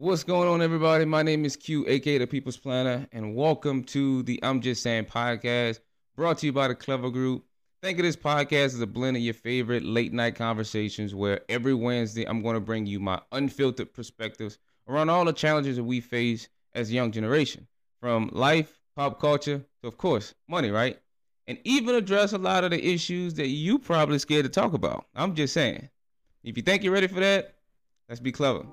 What's going on, everybody? My name is Q, aka the People's Planner, and welcome to the I'm Just Saying podcast, brought to you by the Clever Group. Think of this podcast as a blend of your favorite late night conversations, where every Wednesday I'm going to bring you my unfiltered perspectives around all the challenges that we face as a young generation, from life, pop culture, to of course money, right? And even address a lot of the issues that you probably scared to talk about. I'm just saying. If you think you're ready for that, let's be clever.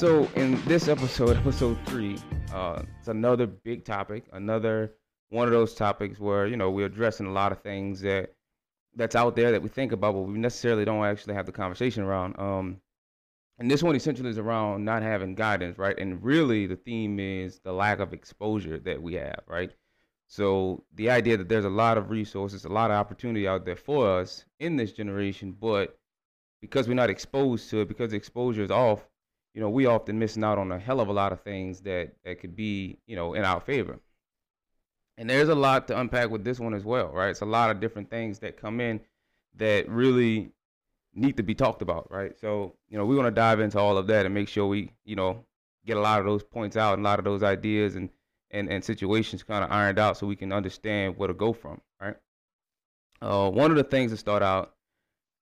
So in this episode, episode three, uh, it's another big topic, another one of those topics where you know we're addressing a lot of things that that's out there that we think about, but we necessarily don't actually have the conversation around. Um, and this one essentially is around not having guidance, right? And really, the theme is the lack of exposure that we have, right? So the idea that there's a lot of resources, a lot of opportunity out there for us in this generation, but because we're not exposed to it, because the exposure is off, you know, we often missing out on a hell of a lot of things that that could be, you know, in our favor. And there's a lot to unpack with this one as well, right? It's a lot of different things that come in that really need to be talked about, right? So, you know, we want to dive into all of that and make sure we, you know, get a lot of those points out and a lot of those ideas and and, and situations kind of ironed out so we can understand where to go from, right? Uh, one of the things to start out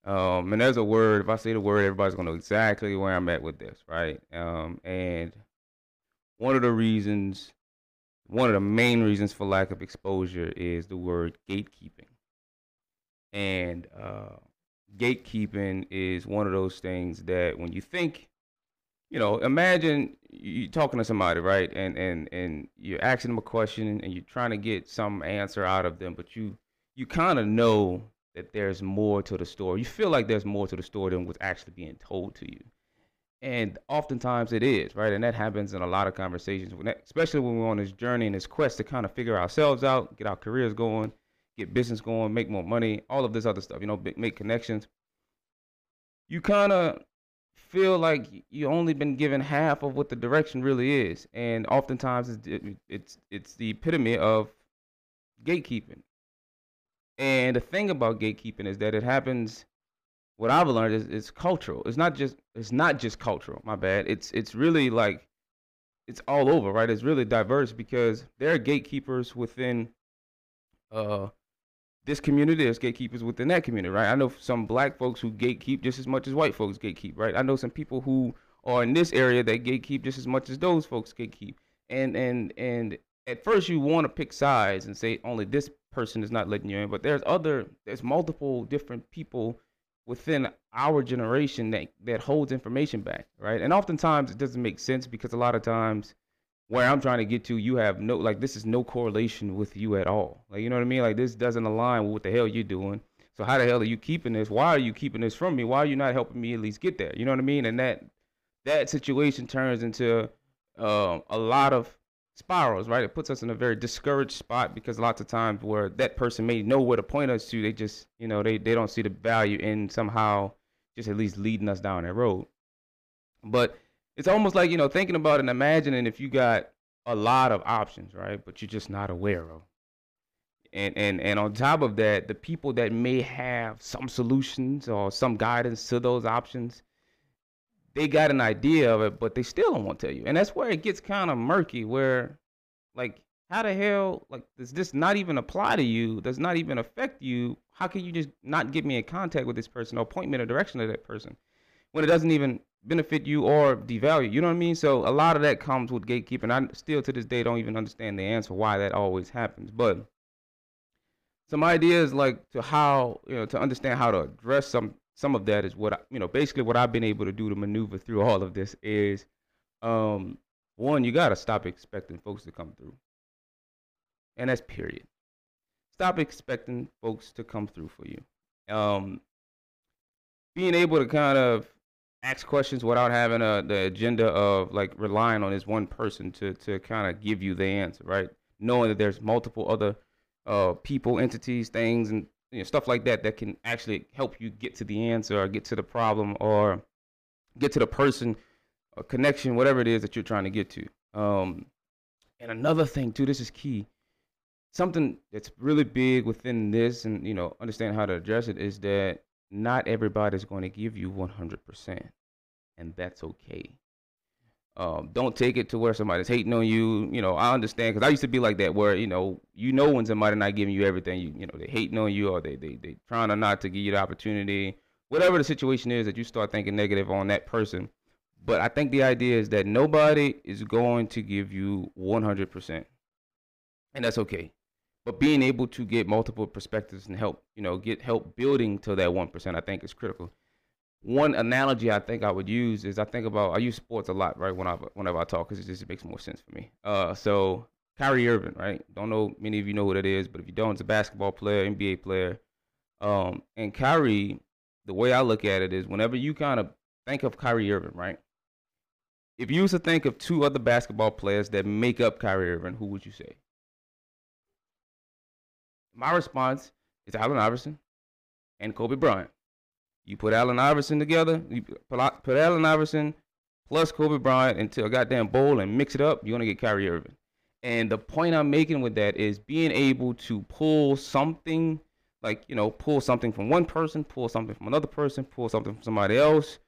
um, and there's a word. If I say the word, everybody's gonna know exactly where I'm at with this, right? Um, and one of the reasons, one of the main reasons for lack of exposure is the word gatekeeping. And uh, gatekeeping is one of those things that when you think, you know, imagine you're talking to somebody, right? And and and you're asking them a question and you're trying to get some answer out of them, but you you kind of know that there's more to the story. You feel like there's more to the story than what's actually being told to you. And oftentimes it is, right? And that happens in a lot of conversations, especially when we're on this journey and this quest to kind of figure ourselves out, get our careers going, get business going, make more money, all of this other stuff, you know, make connections. You kind of feel like you've only been given half of what the direction really is, and oftentimes it's it's it's the epitome of gatekeeping. And the thing about gatekeeping is that it happens. What I've learned is it's cultural. It's not just it's not just cultural. My bad. It's it's really like it's all over, right? It's really diverse because there are gatekeepers within uh this community. There's gatekeepers within that community, right? I know some black folks who gatekeep just as much as white folks gatekeep, right? I know some people who are in this area that gatekeep just as much as those folks gatekeep. And and and at first you want to pick sides and say only this person is not letting you in, but there's other there's multiple different people within our generation that that holds information back, right? And oftentimes it doesn't make sense because a lot of times where I'm trying to get to, you have no like this is no correlation with you at all. Like you know what I mean? Like this doesn't align with what the hell you're doing. So how the hell are you keeping this? Why are you keeping this from me? Why are you not helping me at least get there? You know what I mean? And that that situation turns into um, a lot of spirals, right? It puts us in a very discouraged spot because lots of times where that person may know where to point us to, they just, you know, they, they don't see the value in somehow just at least leading us down that road. But it's almost like, you know, thinking about and imagining if you got a lot of options, right? But you're just not aware of. And, and and on top of that, the people that may have some solutions or some guidance to those options, they got an idea of it, but they still don't want to tell you. And that's where it gets kind of murky. Where, like, how the hell, like, does this not even apply to you? Does not even affect you? How can you just not get me in contact with this person or point me in the direction of that person when it doesn't even benefit you or devalue? You know what I mean? So a lot of that comes with gatekeeping. I still to this day don't even understand the answer why that always happens, but some ideas like to how you know to understand how to address some some of that is what I, you know basically what I've been able to do to maneuver through all of this is um one you got to stop expecting folks to come through. And that's period. Stop expecting folks to come through for you. Um being able to kind of ask questions without having a the agenda of like relying on this one person to to kind of give you the answer right? Knowing that there's multiple other uh people entities things and you know, stuff like that that can actually help you get to the answer or get to the problem or get to the person or connection, whatever it is that you're trying to get to. Um, and another thing too, this is key. something that's really big within this, and you know, understand how to address it is that not everybody's going to give you 100%, and that's okay. Um, don't take it to where somebody's hating on you. You know, I understand because I used to be like that, where you know, you know when somebody not giving you everything, you you know, they hating on you or they they they trying to not to give you the opportunity, whatever the situation is that you start thinking negative on that person. But I think the idea is that nobody is going to give you 100%, and that's okay. But being able to get multiple perspectives and help, you know, get help building to that 1%, I think is critical one analogy I think I would use is I think about I use sports a lot, right? When I whenever I talk, because it just makes more sense for me. Uh, so Kyrie Irving, right? Don't know many of you know who that is, but if you don't, it's a basketball player, NBA player. Um, and Kyrie, the way I look at it is, whenever you kind of think of Kyrie Irving, right? If you was to think of two other basketball players that make up Kyrie Irving, who would you say? My response is Allen Iverson and Kobe Bryant. You put Allen Iverson together, you put, Allen Iverson plus Kobe Bryant into a goddamn bowl and mix it up, you're gonna get Kyrie Irving. And the point I'm making with that is being able to pull something, like you know, pull something from one person, pull something from another person, pull something from somebody else,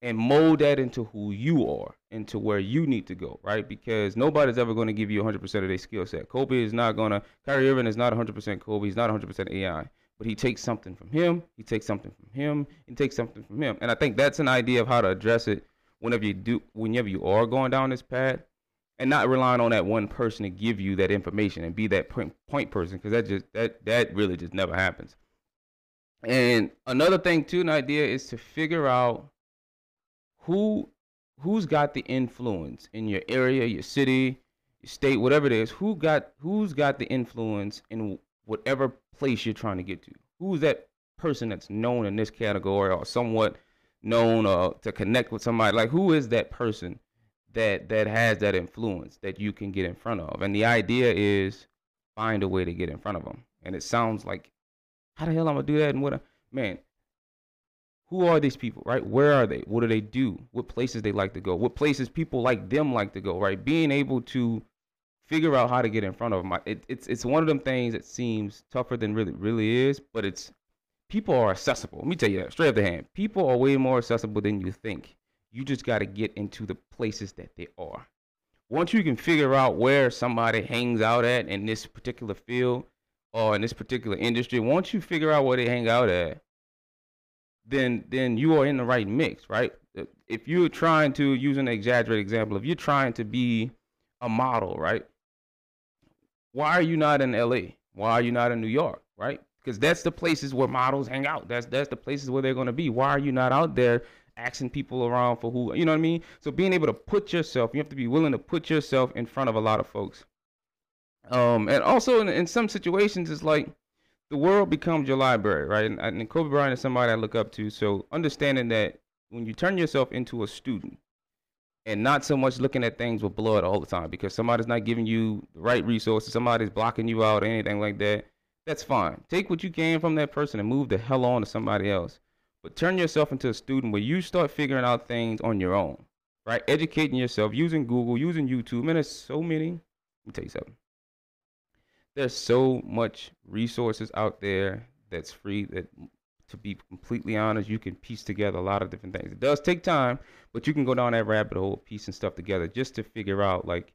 and mold that into who you are, into where you need to go, right? Because nobody's ever going to give you 100% of their skill set. Kobe is not to, Kyrie Irving is not 100% Kobe. He's not 100% AI but he takes something from him, he takes something from him, he takes something from him. And I think that's an idea of how to address it whenever you do whenever you are going down this path and not relying on that one person to give you that information and be that point, point person because that just that that really just never happens. And another thing too, an idea is to figure out who who's got the influence in your area, your city, your state, whatever it is. Who got who's got the influence in whatever place you're trying to get to. Who's that person that's known in this category or somewhat known uh, to connect with somebody? Like who is that person that that has that influence that you can get in front of? And the idea is find a way to get in front of them. And it sounds like how the hell I'm gonna do that? And what? I, man, who are these people, right? Where are they? What do they do? What places they like to go? What places people like them like to go, right? Being able to figure out how to get in front of them. It, it's it's one of them things that seems tougher than really really is, but it's people are accessible. Let me tell you that straight up the hand. People are way more accessible than you think. You just got to get into the places that they are. Once you can figure out where somebody hangs out at in this particular field or in this particular industry, once you figure out where they hang out at, then then you are in the right mix, right? If you're trying to use an exaggerated example, if you're trying to be a model, right? Why are you not in LA? Why are you not in New York? Right? Because that's the places where models hang out. That's that's the places where they're gonna be. Why are you not out there asking people around for who you know what I mean? So being able to put yourself, you have to be willing to put yourself in front of a lot of folks. Um, and also in, in some situations, it's like the world becomes your library, right? And, and Kobe Bryant is somebody I look up to. So understanding that when you turn yourself into a student, and not so much looking at things with blood all the time because somebody's not giving you the right resources, somebody's blocking you out, or anything like that. That's fine. Take what you can from that person and move the hell on to somebody else. But turn yourself into a student where you start figuring out things on your own, right? Educating yourself using Google, using YouTube. Man, there's so many. Let me tell you something. There's so much resources out there that's free that to be completely honest, you can piece together a lot of different things. It does take time, but you can go down that rabbit hole, piecing stuff together just to figure out like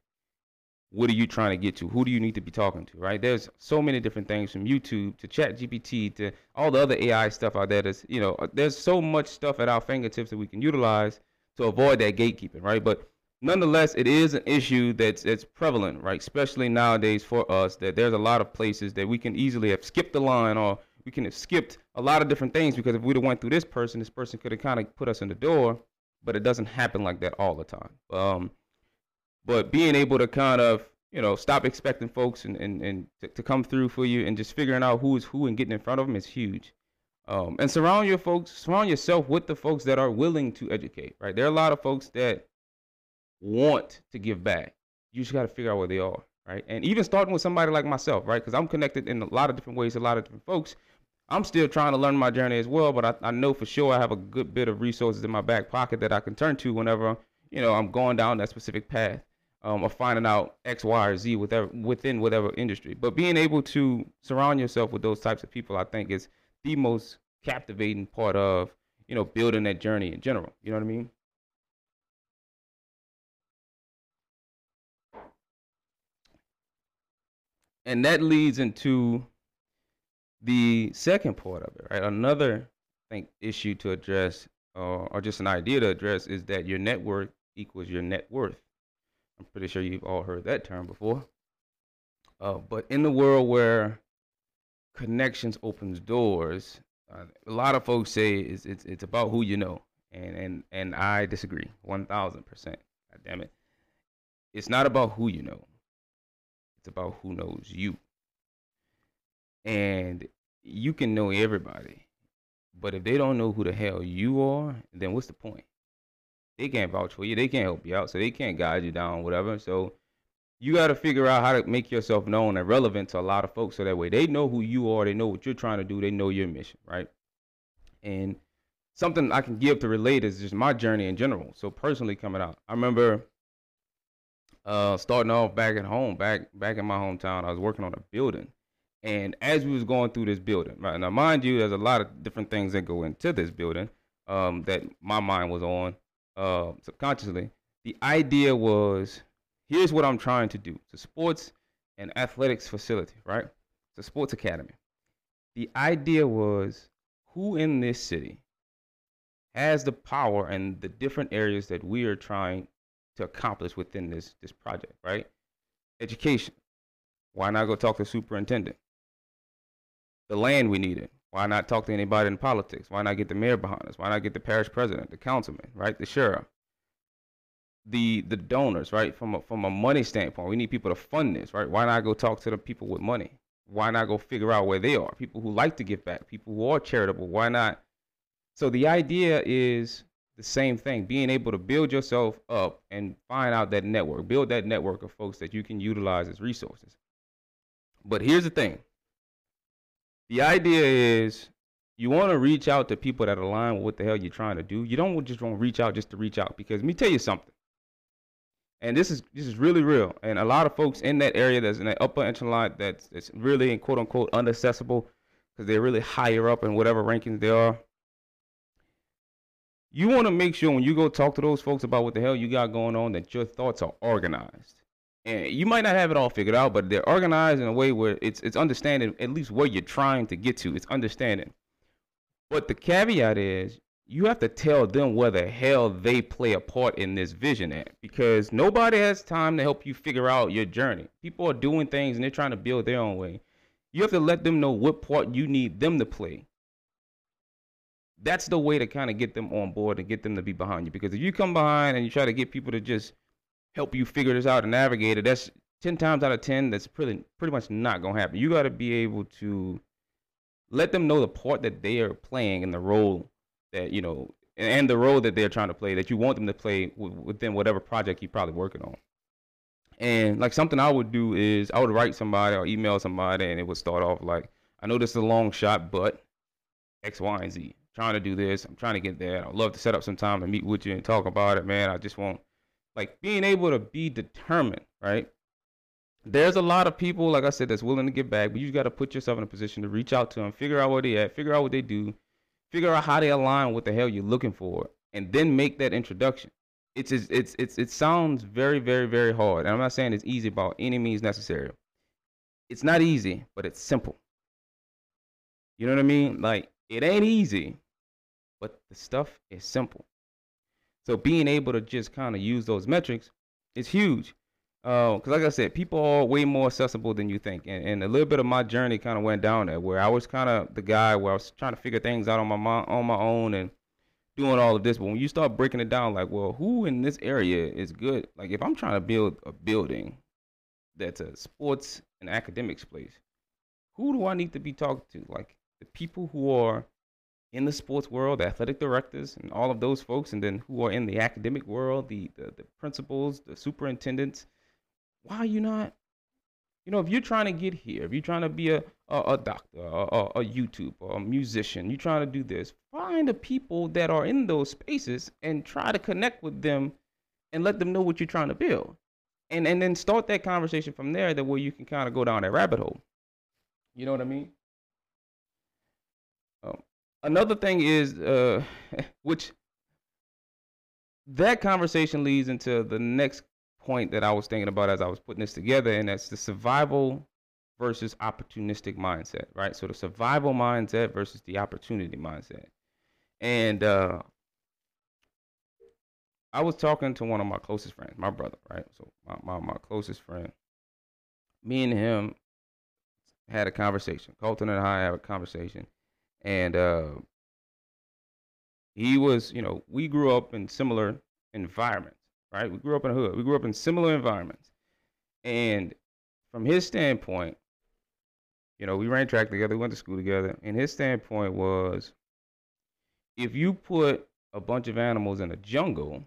what are you trying to get to? Who do you need to be talking to? Right? There's so many different things from YouTube to Chat GPT to all the other AI stuff out there. That's you know, uh, there's so much stuff at our fingertips that we can utilize to avoid that gatekeeping, right? But nonetheless, it is an issue that's that's prevalent, right? Especially nowadays for us, that there's a lot of places that we can easily have skipped the line or we can have skipped a lot of different things because if we'd have went through this person, this person could have kind of put us in the door, but it doesn't happen like that all the time. Um, but being able to kind of you know stop expecting folks and and, and to, to come through for you and just figuring out who is who and getting in front of them is huge. Um, and surround your folks, surround yourself with the folks that are willing to educate. Right, there are a lot of folks that want to give back. You just got to figure out where they are right? And even starting with somebody like myself, right? Because I'm connected in a lot of different ways, a lot of different folks. I'm still trying to learn my journey as well, but I, I know for sure I have a good bit of resources in my back pocket that I can turn to whenever you know I'm going down that specific path. um, finding out X, Y, or Z whatever, within whatever industry. But being able to surround yourself with those types of people, I think, is the most captivating part of you know building that journey in general. You know what I mean? And that leads into the second part of it, right? Another I think issue to address, uh, or just an idea to address, is that your network equals your net worth. I'm pretty sure you've all heard that term before. Uh, but in the world where connections opens doors, uh, a lot of folks say it's, it's it's about who you know, and and and I disagree, one thousand percent. God damn it, it's not about who you know. It's about who knows you. And you can know everybody, but if they don't know who the hell you are, then what's the point? they can't vouch for you. They can't help you out, so they can't guide you down, whatever. So you got to figure out how to make yourself known and relevant to a lot of folks, so that way they know who you are, they know what you're trying to do, they know your mission, right? And something I can give to relate is just my journey in general. So personally, coming out, I remember uh, starting off back at home, back back in my hometown. I was working on a building. And as we was going through this building, right now, mind you, there's a lot of different things that go into this building um, that my mind was on uh, subconsciously, the idea was here's what I'm trying to do. It's a sports and athletics facility, right? It's a sports academy. The idea was who in this city has the power and the different areas that we are trying to accomplish within this this project, right? Education. Why not go talk to the superintendent? The land we needed. Why not talk to anybody in politics? Why not get the mayor behind us? Why not get the parish president, the councilman, right? The sheriff, the the donors, right? From a, from a money standpoint, we need people to fund this, right? Why not go talk to the people with money? Why not go figure out where they are? People who like to give back, people who are charitable. Why not? So the idea is the same thing: being able to build yourself up and find out that network, build that network of folks that you can utilize as resources. But here's the thing the idea is you want to reach out to people that align with what the hell you're trying to do. You don't just want to reach out just to reach out because let me tell you something. And this is this is really real. And a lot of folks in that area that's in that upper echelon that's that's really in quote unquote unaccessible because they're really higher up in whatever rankings they are. You want to make sure when you go talk to those folks about what the hell you got going on that your thoughts are organized and you might not have it all figured out, but they're organized in a way where it's it's understanding at least where you're trying to get to. It's understanding. But the caveat is you have to tell them where the hell they play a part in this vision at because nobody has time to help you figure out your journey. People are doing things and they're trying to build their own way. You have to let them know what part you need them to play. That's the way to kind of get them on board and get them to be behind you. Because if you come behind and you try to get people to just help you figure this out and navigate it, that's 10 times out of 10, that's pretty, pretty much not going to happen. You got to be able to let them know the part that they are playing and the role that, you know, and the role that they're trying to play that you want them to play within whatever project you're probably working on. And like something I would do is I would write somebody or email somebody and it would start off like, I know this is a long shot, but X, Y, and Z. I'm trying to do this. I'm trying to get there. I'd love to set up some time to meet with you and talk about it, man. I just want like being able to be determined, right? There's a lot of people, like I said, that's willing to give back, but you got to put yourself in a position to reach out to them, figure out where they at, figure out what they do, figure out how they align with the hell you're looking for, and then make that introduction. It's it's, it's it sounds very very very hard, and I'm not saying it's easy by any means necessary. It's not easy, but it's simple. You know what I mean? Like it ain't easy, but the stuff is simple. So being able to just kind of use those metrics is huge. Because, uh, like I said, people are way more accessible than you think. And, and a little bit of my journey kind of went down there where I was kind of the guy where I was trying to figure things out on my on my own and doing all of this. But when you start breaking it down, like, well, who in this area is good? Like, if I'm trying to build a building that's a sports and academics place, who do I need to be talking to? Like, the people who are in the sports world, the athletic directors, and all of those folks, and then who are in the academic world, the, the, the principals, the superintendents. Why are you not? You know, if you're trying to get here, if you're trying to be a, a, a doctor, a, a, a YouTuber, a musician, you're trying to do this, find the people that are in those spaces and try to connect with them and let them know what you're trying to build. and and then start that conversation from there that where you can kind of go down that rabbit hole you know what i mean another thing is uh which that conversation leads into the next point that i was thinking about as i was putting this together and that's the survival versus opportunistic mindset right so the survival mindset versus the opportunity mindset and uh I was talking to one of my closest friends, my brother, right? So my, my, my closest friend. Me and him had a conversation. Colton and I had a conversation. And uh he was, you know, we grew up in similar environments, right? We grew up in a hood. We grew up in similar environments. And from his standpoint, you know, we ran track together, we went to school together, and his standpoint was if you put a bunch of animals in a jungle,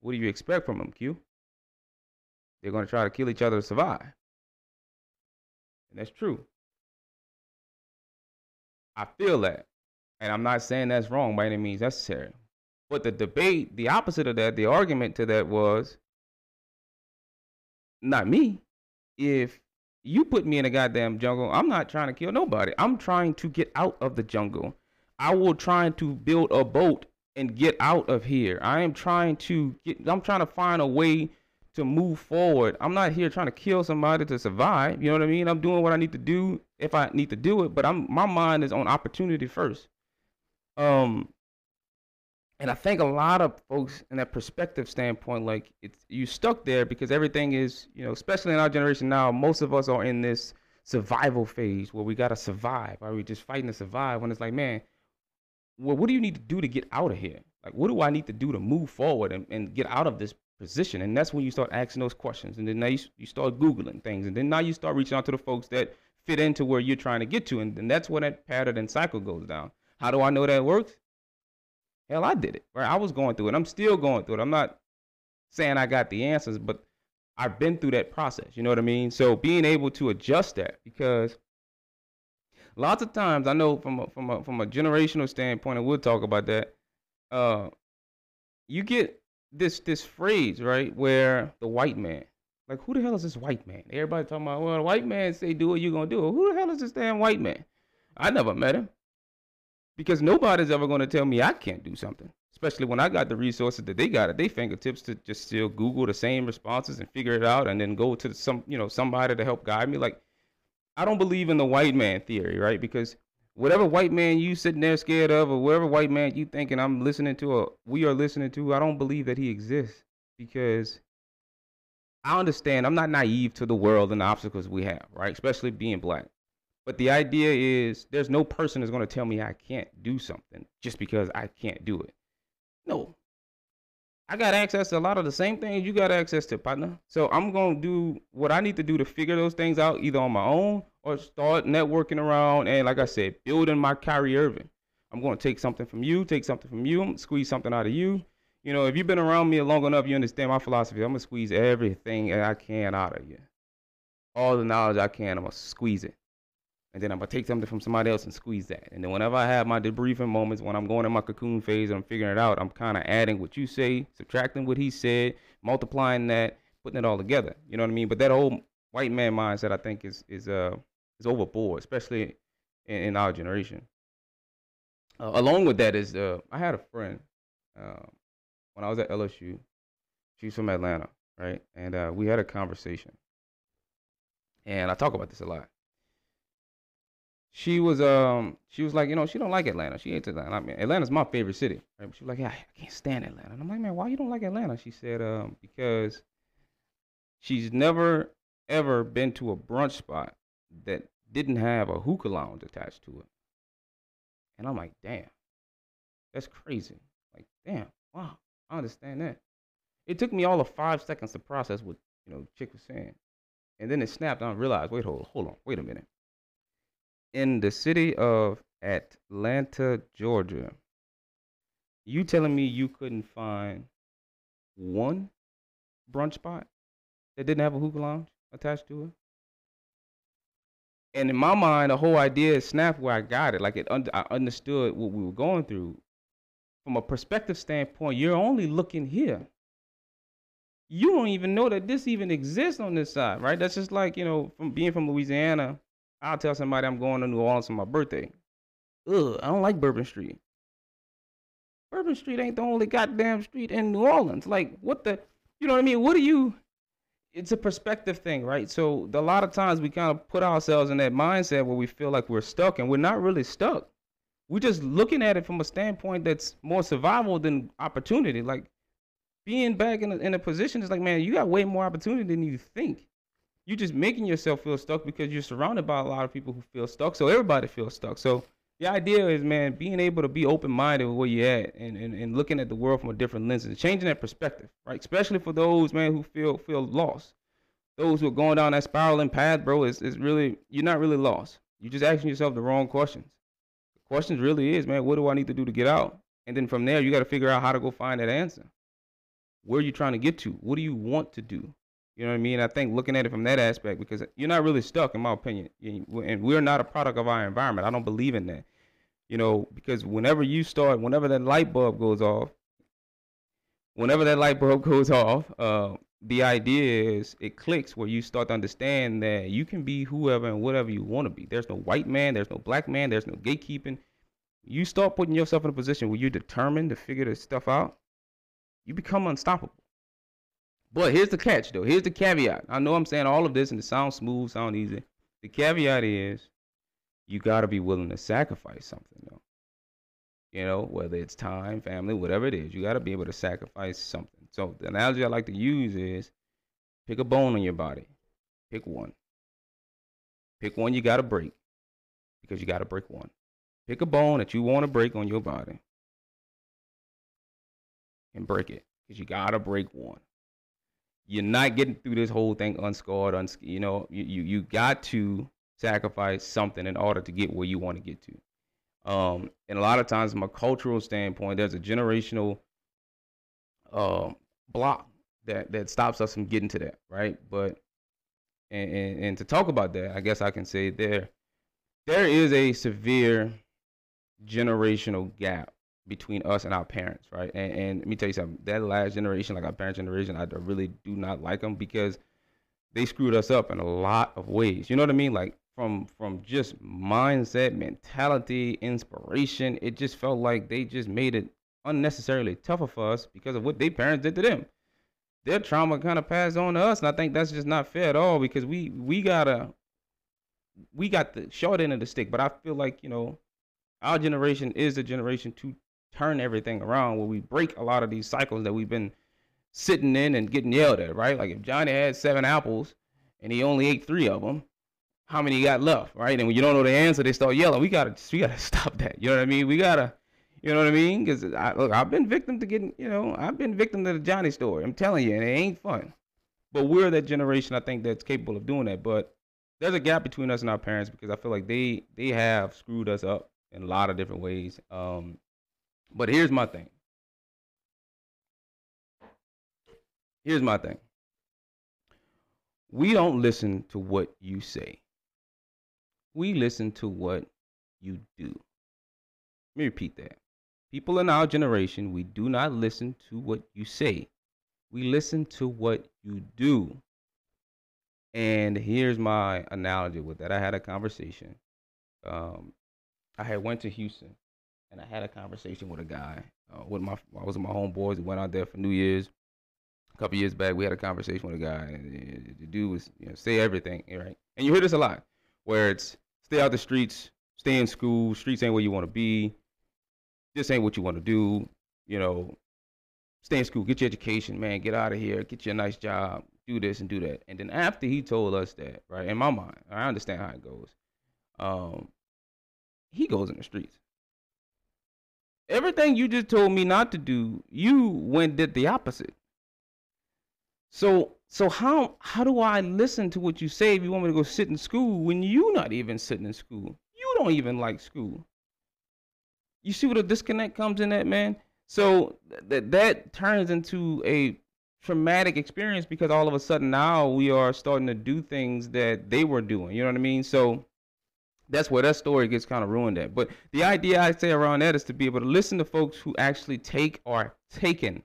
what do you expect from them, Q? They're going to try to kill each other to survive. And that's true. I feel that. And I'm not saying that's wrong by any means necessary. But the debate, the opposite of that, the argument to that was not me. If you put me in a goddamn jungle, I'm not trying to kill nobody. I'm trying to get out of the jungle. I will try to build a boat and get out of here. I am trying to get I'm trying to find a way to move forward. I'm not here trying to kill somebody to survive. You know what I mean? I'm doing what I need to do if I need to do it, but I'm my mind is on opportunity first. Um and I think a lot of folks in that perspective standpoint, like it's you stuck there because everything is, you know, especially in our generation now, most of us are in this survival phase where we gotta survive. Are we just fighting to survive? When it's like, man, well, what do you need to do to get out of here? Like, what do I need to do to move forward and, and get out of this position? And that's when you start asking those questions. And then now you, you start Googling things. And then now you start reaching out to the folks that fit into where you're trying to get to. And then that's when that pattern and cycle goes down. How do I know that works? Hell, I did it. Right? I was going through it. I'm still going through it. I'm not saying I got the answers, but I've been through that process. You know what I mean? So being able to adjust that because lots of times I know from a, from a, from a generational standpoint, and we'll talk about that. Uh, you get this this phrase right where the white man, like who the hell is this white man? Everybody talking about well, the white man say do what you gonna do. Who the hell is this damn white man? I never met him because nobody's ever gonna tell me I can't do something. Especially when I got the resources that they got at their fingertips to just still Google the same responses and figure it out, and then go to some you know somebody to help guide me. Like I don't believe in the white man theory, right? Because whatever white man you sitting there scared of, or whatever white man you thinking I'm listening to, or we are listening to, I don't believe that he exists because I understand I'm not naive to the world and the obstacles we have, right? Especially being black. But the idea is there's no person that's going to tell me I can't do something just because I can't do it. No, I got access to a lot of the same things you got access to, partner. So I'm gonna do what I need to do to figure those things out either on my own or start networking around and like I said, building my Kyrie Irving. I'm gonna take something from you, take something from you, squeeze something out of you. You know, if you've been around me long enough, you understand my philosophy. I'm gonna squeeze everything I can out of you. All the knowledge I can, I'm gonna squeeze it and then I'm gonna take something from somebody else and squeeze that. And then whenever I have my debriefing moments, when I'm going in my cocoon phase and I'm figuring it out, I'm kind of adding what you say, subtracting what he said, multiplying that, putting it all together. You know what I mean? But that old white man mindset, I think, is is uh is overboard, especially in, in our generation. Uh, along with that is uh, I had a friend uh, when I was at LSU. She's from Atlanta, right? And uh, we had a conversation, and I talk about this a lot she was um she was like, you know, she don't like Atlanta. She hates Atlanta. I mean, Atlanta's my favorite city. Right? She was like, yeah, I can't stand Atlanta. And I'm like, man, why you don't like Atlanta? She said, um, because she's never ever been to a brunch spot that didn't have a hookah lounge attached to it. And I'm like, damn, that's crazy. Like, damn, wow, I understand that. It took me all of five seconds to process what you know chick was saying, and then it snapped. And I realized, wait, hold, hold on, wait a minute in the city of Atlanta, Georgia, you telling me you couldn't find one brunch spot that didn't have a hookah lounge attached to it? And in my mind, the whole idea snapped where I got it. Like it, I understood what we were going through. From a perspective standpoint, you're only looking here. you don't even know that this even exists on this side, right? That's just like, you know, from being from Louisiana, I'll tell somebody I'm going to New Orleans for my birthday. Ugh, I don't like Bourbon Street. Bourbon Street ain't the only goddamn street in New Orleans. Like, what the, you know what I mean? What do you, it's a perspective thing, right? So a lot of times we kind of put ourselves in that mindset where we feel like we're stuck and we're not really stuck. We're just looking at it from a standpoint that's more survival than opportunity. Like, being back in a, in a position is like, man, you got way more opportunity than you think. You're just making yourself feel stuck because you're surrounded by a lot of people who feel stuck. So everybody feels stuck. So the idea is, man, being able to be open minded with where you're at and, and, and looking at the world from a different lens and changing that perspective, right? Especially for those, man, who feel feel lost. Those who are going down that spiraling path, bro, is is really you're not really lost. You're just asking yourself the wrong questions. The questions really is, man, what do I need to do to get out? And then from there, you got to figure out how to go find that answer where are you trying to get to? What do you want to do? You know what I mean? I think looking at it from that aspect, because you're not really stuck, in my opinion. And we're not a product of our environment. I don't believe in that. You know, because whenever you start, whenever that light bulb goes off, whenever that light bulb goes off, uh, the idea is it clicks where you start to understand that you can be whoever and whatever you want to be. There's no white man, there's no black man, there's no gatekeeping. You start putting yourself in a position where you're determined to figure this stuff out you become unstoppable. But here's the catch, though. Here's the caveat. I know I'm saying all of this and it sounds smooth, sound easy. The caveat is you got to be willing to sacrifice something, though. You know, whether it's time, family, whatever it is, you got to be able to sacrifice something. So the analogy I like to use is pick a bone in your body. Pick one. Pick one you got to break because you got to break one. Pick a bone that you want to break on your body and break it because you gotta break one. You're not getting through this whole thing unscarred. Uns- you know, you, you you got to sacrifice something in order to get where you want to get to. Um, and a lot of times, from a cultural standpoint, there's a generational uh, block that that stops us from getting to that, right? But and, and, and to talk about that, I guess I can say there there is a severe generational gap between us and our parents, right? And, and let me tell you something. That last generation, like our parents' generation, I really do not like them because they screwed us up in a lot of ways. You know what I mean? Like from from just mindset, mentality, inspiration. It just felt like they just made it unnecessarily tougher for us because of what their parents did to them. Their trauma kind of passed on to us, and I think that's just not fair at all because we we gotta we got the short end of the stick. But I feel like you know our generation is the generation to turn everything around where we break a lot of these cycles that we've been sitting in and getting yelled at, right? Like if Johnny had seven apples and he only ate three of them, how many got left, right? And when you don't know the answer, they start yelling. We gotta, we gotta stop that. You know what I mean? We gotta, you know what I mean? Because I, look, I've been victim to getting, you know, I've been victim to the Johnny story. I'm telling you, and it ain't fun. But we're that generation, I think, that's capable of doing that. But there's a gap between us and our parents because I feel like they they have screwed us up in a lot of different ways. Um, but here's my thing. Here's my thing. We don't listen to what you say. We listen to what you do. Let me repeat that. People in our generation, we do not listen to what you say. We listen to what you do. And here's my analogy with that. I had a conversation. Um, I had went to Houston and I had a conversation with a guy. Uh, with my, I was with my homeboys. We went out there for New Year's. A couple years back, we had a conversation with a guy, and the dude was, you know, say everything, right? And you hear this a lot, where it's stay out the streets, stay in school. Streets ain't where you want to be. This ain't what you want to do. You know, stay in school, get your education, man. Get out of here, get you a nice job, do this and do that. And then after he told us that, right? In my mind, I understand how it goes. Um, he goes in the streets everything you just told me not to do, you went did the opposite. So so how how do I listen to what you say if you want me to go sit in school when you're not even sitting in school? You don't even like school. You see what a disconnect comes in that, man? So that that turns into a traumatic experience because all of a sudden now we are starting to do things that they were doing. You know what I mean? So that's where that story gets kind of ruined at. But the idea I say around that is to be able to listen to folks who actually take or taken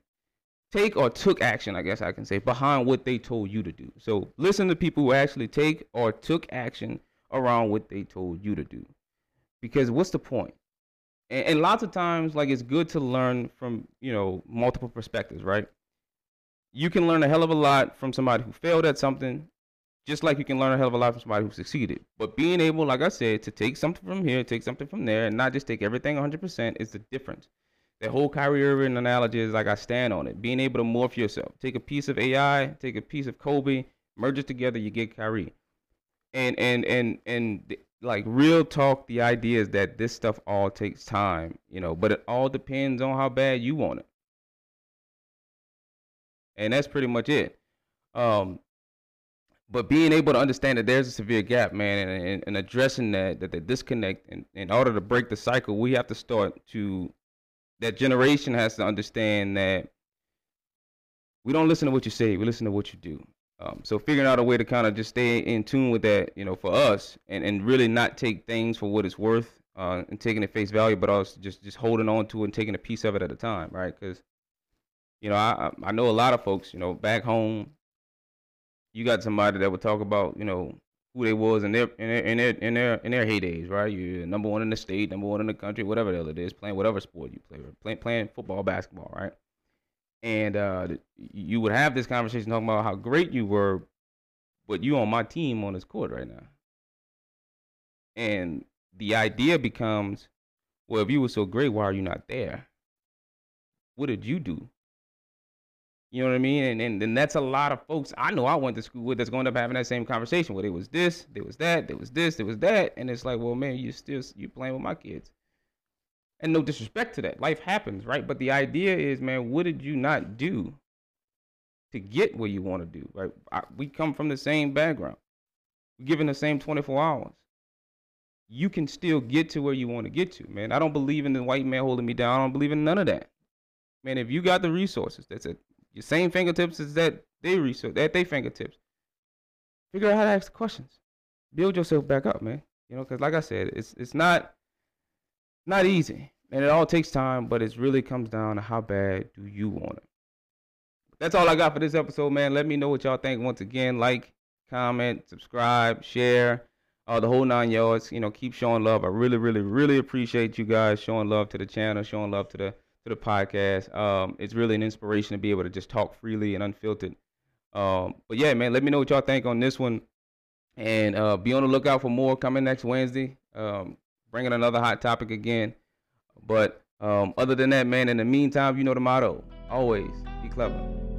take or took action, I guess I can say, behind what they told you to do. So listen to people who actually take or took action around what they told you to do. Because what's the point? And, and lots of times, like it's good to learn from, you know, multiple perspectives, right? You can learn a hell of a lot from somebody who failed at something, just like you can learn a hell of a lot from somebody who succeeded. But being able, like I said, to take something from here, take something from there, and not just take everything 100% is the difference. The whole Kyrie Irving analogy is like I stand on it. Being able to morph yourself. Take a piece of AI, take a piece of Kobe, merge it together, you get Kyrie. And and and and like real talk, the idea is that this stuff all takes time, you know, but it all depends on how bad you want it. And that's pretty much it. Um, but being able to understand that there's a severe gap, man, and, and, and addressing that, that the disconnect, and in order to break the cycle, we have to start to that generation has to understand that we don't listen to what you say, we listen to what you do. Um, so figuring out a way to kind of just stay in tune with that, you know, for us, and, and really not take things for what it's worth, uh, and taking it face value, but also just just holding on to it and taking a piece of it at a time, right? Because, you know, I I know a lot of folks, you know, back home, you got somebody that would talk about, you know, who they was in their in their in their in their, in their heydays, right? You're number one in the state, number one in the country, whatever the hell it is, playing whatever sport you play, playing playing football, basketball, right? And uh, you would have this conversation talking about how great you were, but you on my team on this court right now. And the idea becomes, well, if you were so great, why are you not there? What did you do? You know what I mean? And, and and that's a lot of folks I know I went to school with that's going up having that same conversation where it was this, there was that, there was this, there was that, and it's like, well, man, you still you playing with my kids. And no disrespect to that, life happens, right? But the idea is, man, what did you not do to get where you want to do? Right? I, we come from the same background, we're given the same 24 hours. You can still get to where you want to get to, man. I don't believe in the white man holding me down. I don't believe in none of that. Man, if you got the resources, that's it your same fingertips as that they research at they fingertips. Figure out how to ask the questions. Build yourself back up, man. You know, because like I said, it's it's not not easy, and it all takes time. But it really comes down to how bad do you want it. That's all I got for this episode, man. Let me know what y'all think. Once again, like, comment, subscribe, share, uh, the whole nine yards. You know, keep showing love. I really, really, really appreciate you guys showing love to the channel, showing love to the to the podcast. Um, it's really an inspiration to be able to just talk freely and unfiltered. Um, but yeah, man, let me know what y'all think on this one, and uh, be on the lookout for more coming next Wednesday. Um, bringing another hot topic again. But um, other than that, man, in the meantime, you know the motto: always be clever.